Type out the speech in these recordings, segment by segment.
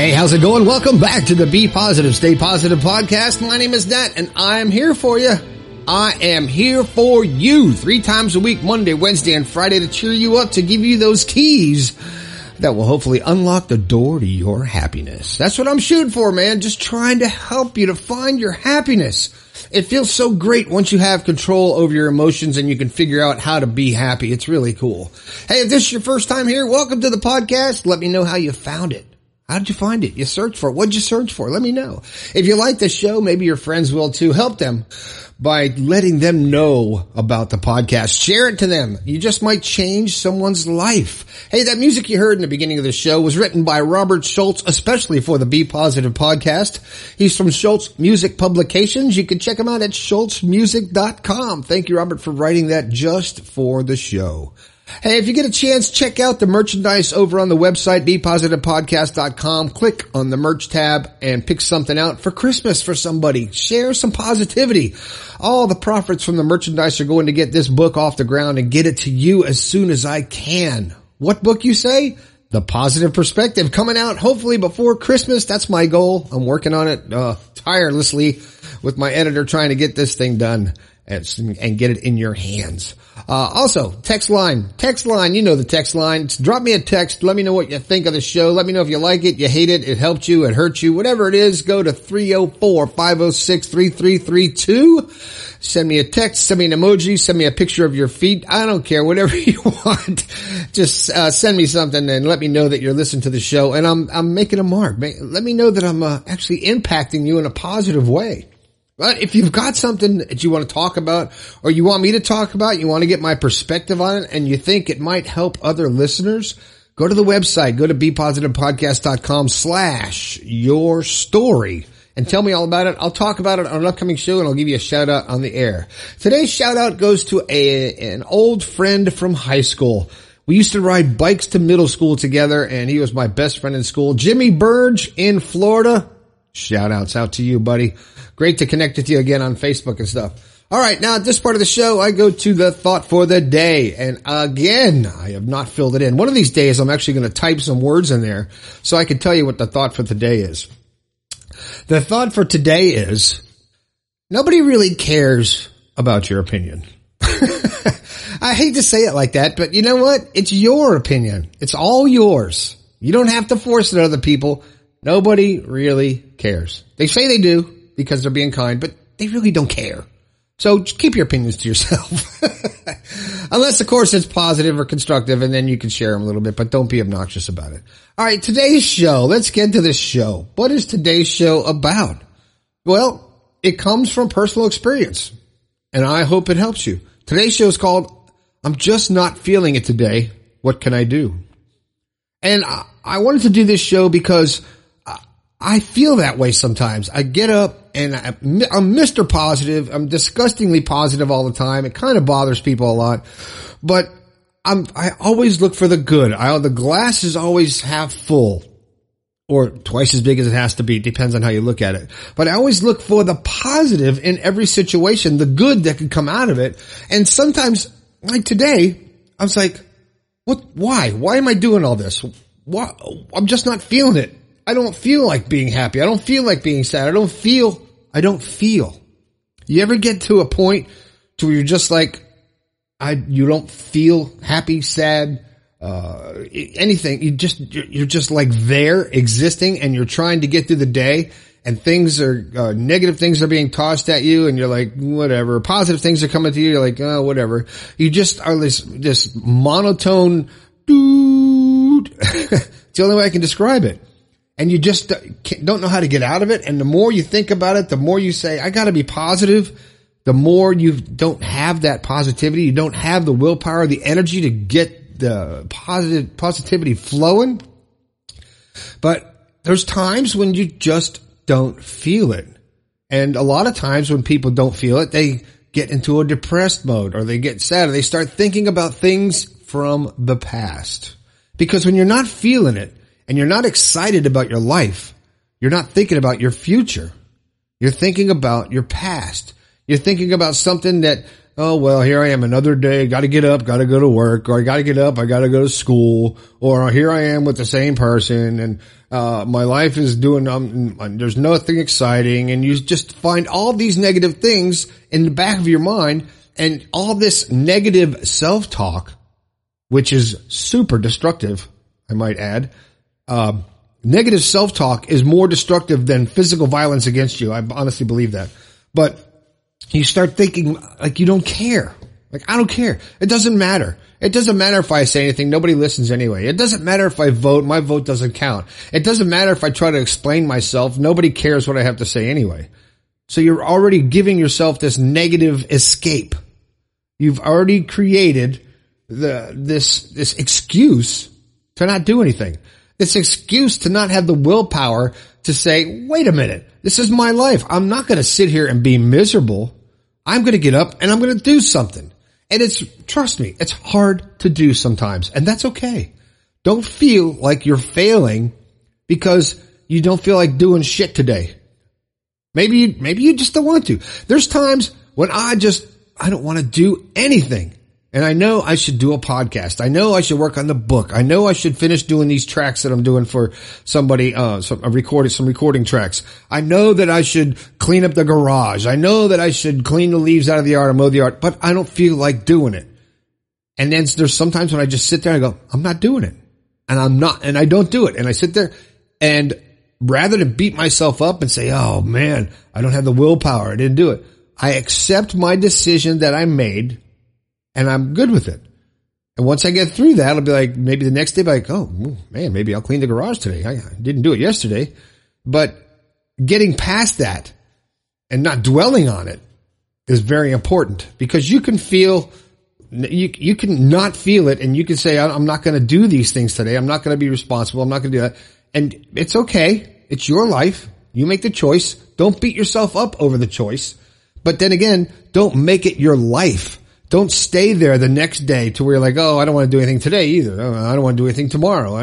Hey, how's it going? Welcome back to the Be Positive, Stay Positive podcast. My name is Nat and I am here for you. I am here for you three times a week, Monday, Wednesday, and Friday to cheer you up, to give you those keys that will hopefully unlock the door to your happiness. That's what I'm shooting for, man. Just trying to help you to find your happiness. It feels so great once you have control over your emotions and you can figure out how to be happy. It's really cool. Hey, if this is your first time here, welcome to the podcast. Let me know how you found it. How did you find it? You searched for it. What'd you search for? Let me know. If you like the show, maybe your friends will too. Help them by letting them know about the podcast. Share it to them. You just might change someone's life. Hey, that music you heard in the beginning of the show was written by Robert Schultz, especially for the Be Positive podcast. He's from Schultz Music Publications. You can check him out at schultzmusic.com. Thank you, Robert, for writing that just for the show. Hey, if you get a chance, check out the merchandise over on the website, bepositivepodcast.com. Click on the merch tab and pick something out for Christmas for somebody. Share some positivity. All the profits from the merchandise are going to get this book off the ground and get it to you as soon as I can. What book you say? The Positive Perspective coming out hopefully before Christmas. That's my goal. I'm working on it uh, tirelessly with my editor trying to get this thing done and, and get it in your hands. Uh, also, text line, text line, you know the text line. Drop me a text. Let me know what you think of the show. Let me know if you like it, you hate it, it helped you, it hurt you, whatever it is. Go to 304-506-3332. Send me a text, send me an emoji, send me a picture of your feet. I don't care, whatever you want. Just uh, send me something and let me know that you're listening to the show. And I'm I'm making a mark. Let me know that I'm uh, actually impacting you in a positive way. But if you've got something that you want to talk about or you want me to talk about, you want to get my perspective on it and you think it might help other listeners, go to the website, go to bepositivepodcast.com slash your story and tell me all about it. I'll talk about it on an upcoming show and I'll give you a shout out on the air. Today's shout out goes to a, an old friend from high school. We used to ride bikes to middle school together and he was my best friend in school. Jimmy Burge in Florida. Shout outs out to you, buddy. Great to connect with you again on Facebook and stuff. All right. Now at this part of the show, I go to the thought for the day. And again, I have not filled it in. One of these days, I'm actually going to type some words in there so I can tell you what the thought for the day is. The thought for today is nobody really cares about your opinion. I hate to say it like that, but you know what? It's your opinion. It's all yours. You don't have to force it on other people. Nobody really cares. They say they do because they're being kind, but they really don't care. So keep your opinions to yourself. Unless, of course, it's positive or constructive, and then you can share them a little bit, but don't be obnoxious about it. All right, today's show. Let's get to this show. What is today's show about? Well, it comes from personal experience, and I hope it helps you. Today's show is called I'm Just Not Feeling It Today. What can I do? And I wanted to do this show because I feel that way sometimes. I get up and I, am Mr. Positive. I'm disgustingly positive all the time. It kind of bothers people a lot, but I'm, I always look for the good. I, the glass is always half full or twice as big as it has to be. It depends on how you look at it. But I always look for the positive in every situation, the good that could come out of it. And sometimes, like today, I was like, what, why? Why am I doing all this? Why? I'm just not feeling it. I don't feel like being happy. I don't feel like being sad. I don't feel, I don't feel. You ever get to a point to where you're just like, I, you don't feel happy, sad, uh, anything. You just, you're just like there existing and you're trying to get through the day and things are, uh, negative things are being tossed at you and you're like, whatever. Positive things are coming to you. You're like, oh, whatever. You just are this, this monotone dude. it's the only way I can describe it and you just don't know how to get out of it. And the more you think about it, the more you say, I got to be positive. The more you don't have that positivity, you don't have the willpower, the energy to get the positive positivity flowing. But there's times when you just don't feel it. And a lot of times when people don't feel it, they get into a depressed mode or they get sad or they start thinking about things from the past. Because when you're not feeling it, and you're not excited about your life, you're not thinking about your future. You're thinking about your past. You're thinking about something that oh, well, here I am another day. Got to get up, got to go to work, or I got to get up, I got to go to school, or here I am with the same person and, uh, my life is doing, um, there's nothing exciting. And you just find all these negative things in the back of your mind and all this negative self-talk, which is super destructive, I might add. Um, negative self-talk is more destructive than physical violence against you. I honestly believe that. But you start thinking like you don't care. Like I don't care. It doesn't matter. It doesn't matter if I say anything. Nobody listens anyway. It doesn't matter if I vote. My vote doesn't count. It doesn't matter if I try to explain myself. Nobody cares what I have to say anyway. So you're already giving yourself this negative escape. You've already created the, this, this excuse to not do anything. This excuse to not have the willpower to say, wait a minute, this is my life. I'm not going to sit here and be miserable. I'm going to get up and I'm going to do something. And it's, trust me, it's hard to do sometimes and that's okay. Don't feel like you're failing because you don't feel like doing shit today. Maybe maybe you just don't want to. There's times when I just, I don't want to do anything. And I know I should do a podcast. I know I should work on the book. I know I should finish doing these tracks that I'm doing for somebody, uh, some, uh, recorded some recording tracks. I know that I should clean up the garage. I know that I should clean the leaves out of the yard or mow the yard, but I don't feel like doing it. And then there's sometimes when I just sit there and I go, I'm not doing it. And I'm not, and I don't do it. And I sit there and rather than beat myself up and say, Oh man, I don't have the willpower. I didn't do it. I accept my decision that I made and I'm good with it. And once I get through that, I'll be like, maybe the next day, like, oh man, maybe I'll clean the garage today. I didn't do it yesterday, but getting past that and not dwelling on it is very important because you can feel, you, you can not feel it and you can say, I'm not going to do these things today. I'm not going to be responsible. I'm not going to do that. And it's okay. It's your life. You make the choice. Don't beat yourself up over the choice. But then again, don't make it your life. Don't stay there the next day to where you're like, oh, I don't want to do anything today either. Oh, I don't want to do anything tomorrow.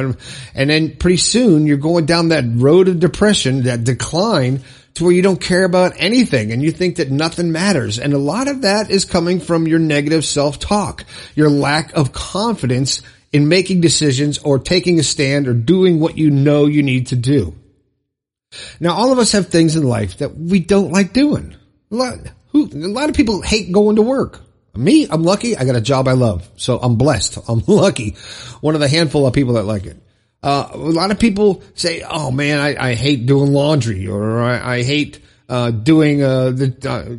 And then pretty soon you're going down that road of depression, that decline to where you don't care about anything and you think that nothing matters. And a lot of that is coming from your negative self-talk, your lack of confidence in making decisions or taking a stand or doing what you know you need to do. Now, all of us have things in life that we don't like doing. A lot, who, a lot of people hate going to work. Me, I'm lucky. I got a job I love. So I'm blessed. I'm lucky. One of the handful of people that like it. Uh, a lot of people say, "Oh man, I, I hate doing laundry," or "I, I hate uh, doing uh, the."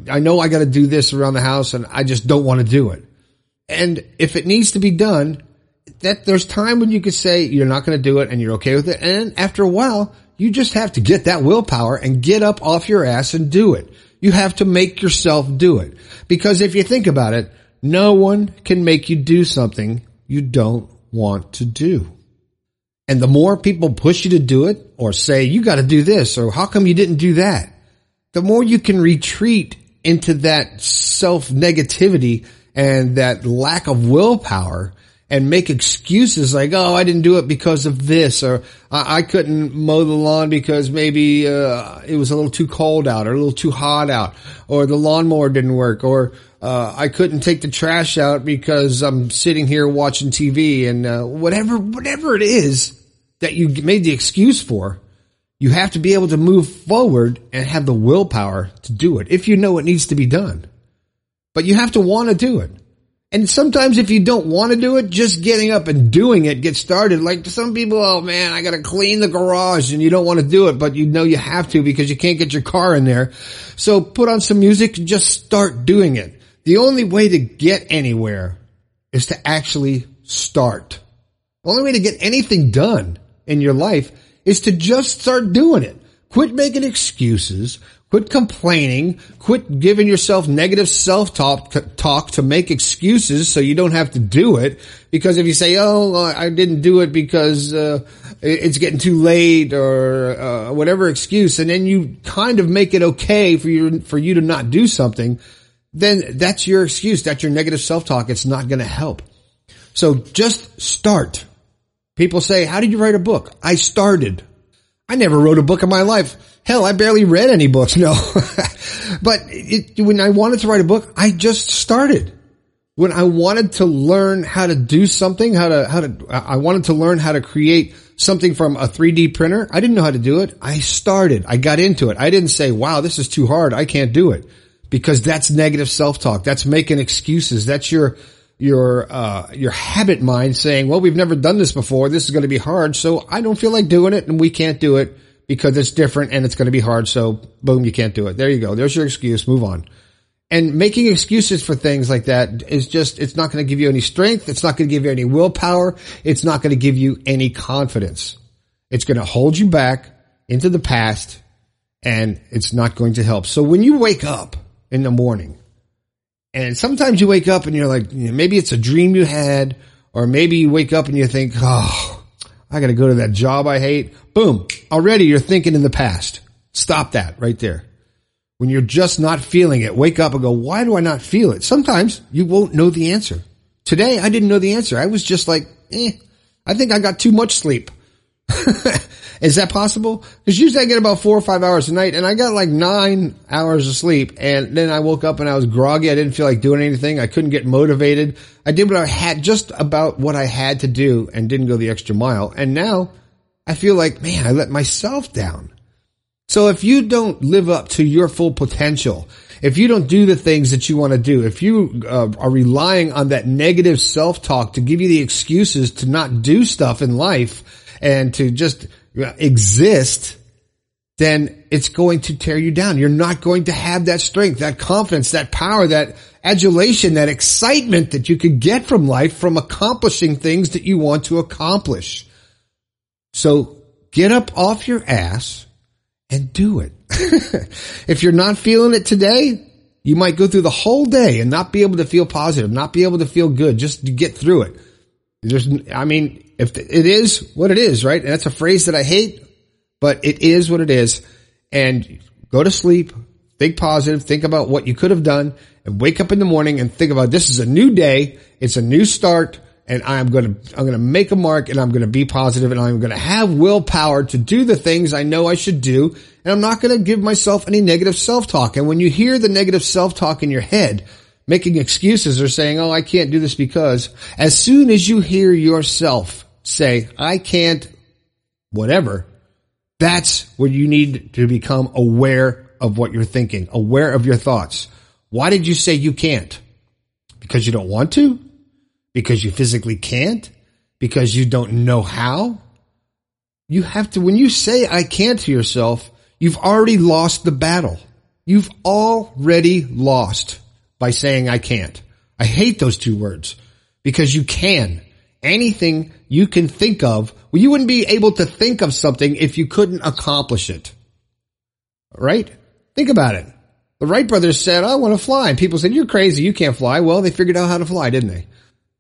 Uh, I know I got to do this around the house, and I just don't want to do it. And if it needs to be done, that there's time when you could say you're not going to do it, and you're okay with it. And after a while, you just have to get that willpower and get up off your ass and do it. You have to make yourself do it. Because if you think about it, no one can make you do something you don't want to do. And the more people push you to do it or say, you got to do this or how come you didn't do that? The more you can retreat into that self negativity and that lack of willpower and make excuses like, oh, I didn't do it because of this, or I, I couldn't mow the lawn because maybe uh, it was a little too cold out, or a little too hot out, or the lawnmower didn't work, or uh, I couldn't take the trash out because I'm sitting here watching TV, and uh, whatever, whatever it is that you made the excuse for, you have to be able to move forward and have the willpower to do it if you know it needs to be done. But you have to want to do it. And sometimes if you don't want to do it, just getting up and doing it, get started. Like some people, oh man, I got to clean the garage and you don't want to do it, but you know you have to because you can't get your car in there. So put on some music and just start doing it. The only way to get anywhere is to actually start. The only way to get anything done in your life is to just start doing it. Quit making excuses. Quit complaining. Quit giving yourself negative self-talk talk to make excuses so you don't have to do it. Because if you say, "Oh, I didn't do it because uh, it's getting too late," or uh, whatever excuse, and then you kind of make it okay for you for you to not do something, then that's your excuse. That's your negative self-talk. It's not going to help. So just start. People say, "How did you write a book?" I started. I never wrote a book in my life. Hell, I barely read any books. No, but it, when I wanted to write a book, I just started. When I wanted to learn how to do something, how to, how to, I wanted to learn how to create something from a 3D printer. I didn't know how to do it. I started. I got into it. I didn't say, wow, this is too hard. I can't do it because that's negative self-talk. That's making excuses. That's your, your, uh, your habit mind saying, well, we've never done this before. This is going to be hard. So I don't feel like doing it and we can't do it because it's different and it's going to be hard. So boom, you can't do it. There you go. There's your excuse. Move on. And making excuses for things like that is just, it's not going to give you any strength. It's not going to give you any willpower. It's not going to give you any confidence. It's going to hold you back into the past and it's not going to help. So when you wake up in the morning and sometimes you wake up and you're like, you know, maybe it's a dream you had or maybe you wake up and you think, oh, I got to go to that job I hate. Boom. Already you're thinking in the past. Stop that right there when you're just not feeling it, wake up and go, why do I not feel it? Sometimes you won't know the answer. Today, I didn't know the answer. I was just like, eh, I think I got too much sleep. Is that possible? Because usually I get about four or five hours a night and I got like nine hours of sleep and then I woke up and I was groggy. I didn't feel like doing anything. I couldn't get motivated. I did what I had, just about what I had to do and didn't go the extra mile. And now I feel like, man, I let myself down. So if you don't live up to your full potential, if you don't do the things that you want to do, if you uh, are relying on that negative self-talk to give you the excuses to not do stuff in life and to just exist, then it's going to tear you down. You're not going to have that strength, that confidence, that power, that adulation, that excitement that you could get from life from accomplishing things that you want to accomplish. So get up off your ass and do it. if you're not feeling it today, you might go through the whole day and not be able to feel positive, not be able to feel good, just to get through it. There's, I mean, if it is what it is, right? And that's a phrase that I hate, but it is what it is. And go to sleep, think positive, think about what you could have done and wake up in the morning and think about this is a new day. It's a new start and I'm going to, I'm going to make a mark and I'm going to be positive and I'm going to have willpower to do the things I know I should do. And I'm not going to give myself any negative self-talk. And when you hear the negative self-talk in your head, making excuses or saying, Oh, I can't do this because as soon as you hear yourself say, I can't, whatever, that's where you need to become aware of what you're thinking, aware of your thoughts. Why did you say you can't? Because you don't want to? because you physically can't, because you don't know how. You have to, when you say I can't to yourself, you've already lost the battle. You've already lost by saying I can't. I hate those two words because you can. Anything you can think of, well, you wouldn't be able to think of something if you couldn't accomplish it. Right? Think about it. The Wright brothers said, I want to fly. And people said, you're crazy. You can't fly. Well, they figured out how to fly, didn't they?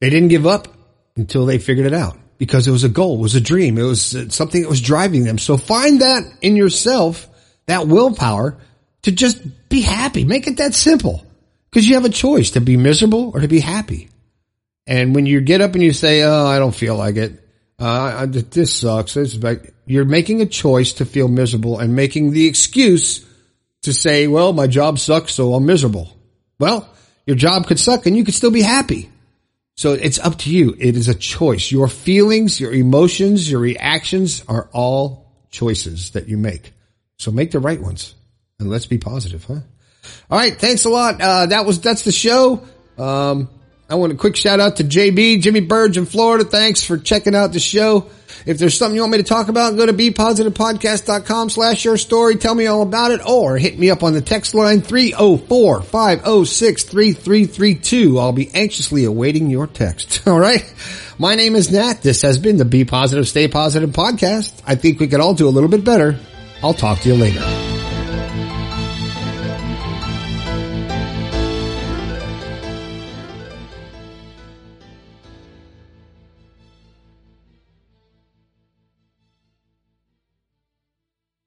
They didn't give up until they figured it out because it was a goal, it was a dream, it was something that was driving them. So find that in yourself, that willpower to just be happy. Make it that simple because you have a choice to be miserable or to be happy. And when you get up and you say, "Oh, I don't feel like it. Uh, this sucks," you're making a choice to feel miserable and making the excuse to say, "Well, my job sucks, so I'm miserable." Well, your job could suck and you could still be happy. So it's up to you. It is a choice. Your feelings, your emotions, your reactions are all choices that you make. So make the right ones and let's be positive, huh? All right. Thanks a lot. Uh, that was, that's the show. Um, I want a quick shout out to JB, Jimmy Burge in Florida. Thanks for checking out the show. If there's something you want me to talk about, go to bepositivepodcast.com slash your story. Tell me all about it or hit me up on the text line 304-506-3332. I'll be anxiously awaiting your text. All right. My name is Nat. This has been the Be Positive, Stay Positive podcast. I think we could all do a little bit better. I'll talk to you later.